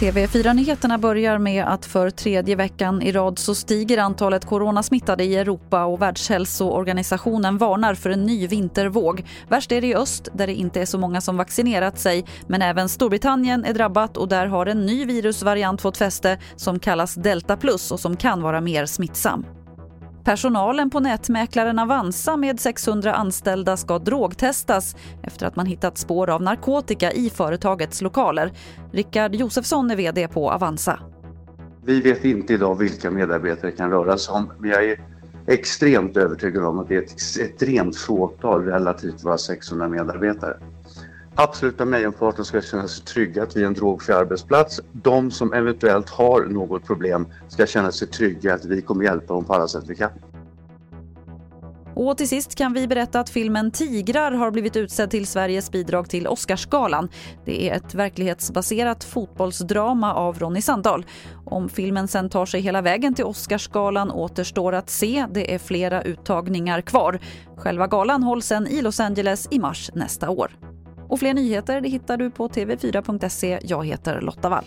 TV4-nyheterna börjar med att för tredje veckan i rad så stiger antalet coronasmittade i Europa och Världshälsoorganisationen varnar för en ny vintervåg. Värst är det i öst där det inte är så många som vaccinerat sig men även Storbritannien är drabbat och där har en ny virusvariant fått fäste som kallas delta plus och som kan vara mer smittsam. Personalen på nätmäklaren Avanza med 600 anställda ska drogtestas efter att man hittat spår av narkotika i företagets lokaler. Rickard Josefsson är vd på Avanza. Vi vet inte idag vilka medarbetare det kan röra sig om, men jag är extremt övertygad om att det är ett, extremt fåtal relativt våra 600 medarbetare. Absoluta mejonparten ska känna sig trygga att vi är en drogfri arbetsplats. De som eventuellt har något problem ska känna sig trygga att vi kommer hjälpa dem på alla sätt vi kan. Och till sist kan vi berätta att filmen Tigrar har blivit utsedd till Sveriges bidrag till Oscarsgalan. Det är ett verklighetsbaserat fotbollsdrama av Ronny Sandahl. Om filmen sen tar sig hela vägen till Oscarsgalan återstår att se. Det är flera uttagningar kvar. Själva galan hålls sen i Los Angeles i mars nästa år. Och fler nyheter det hittar du på tv4.se. Jag heter Lotta Wall.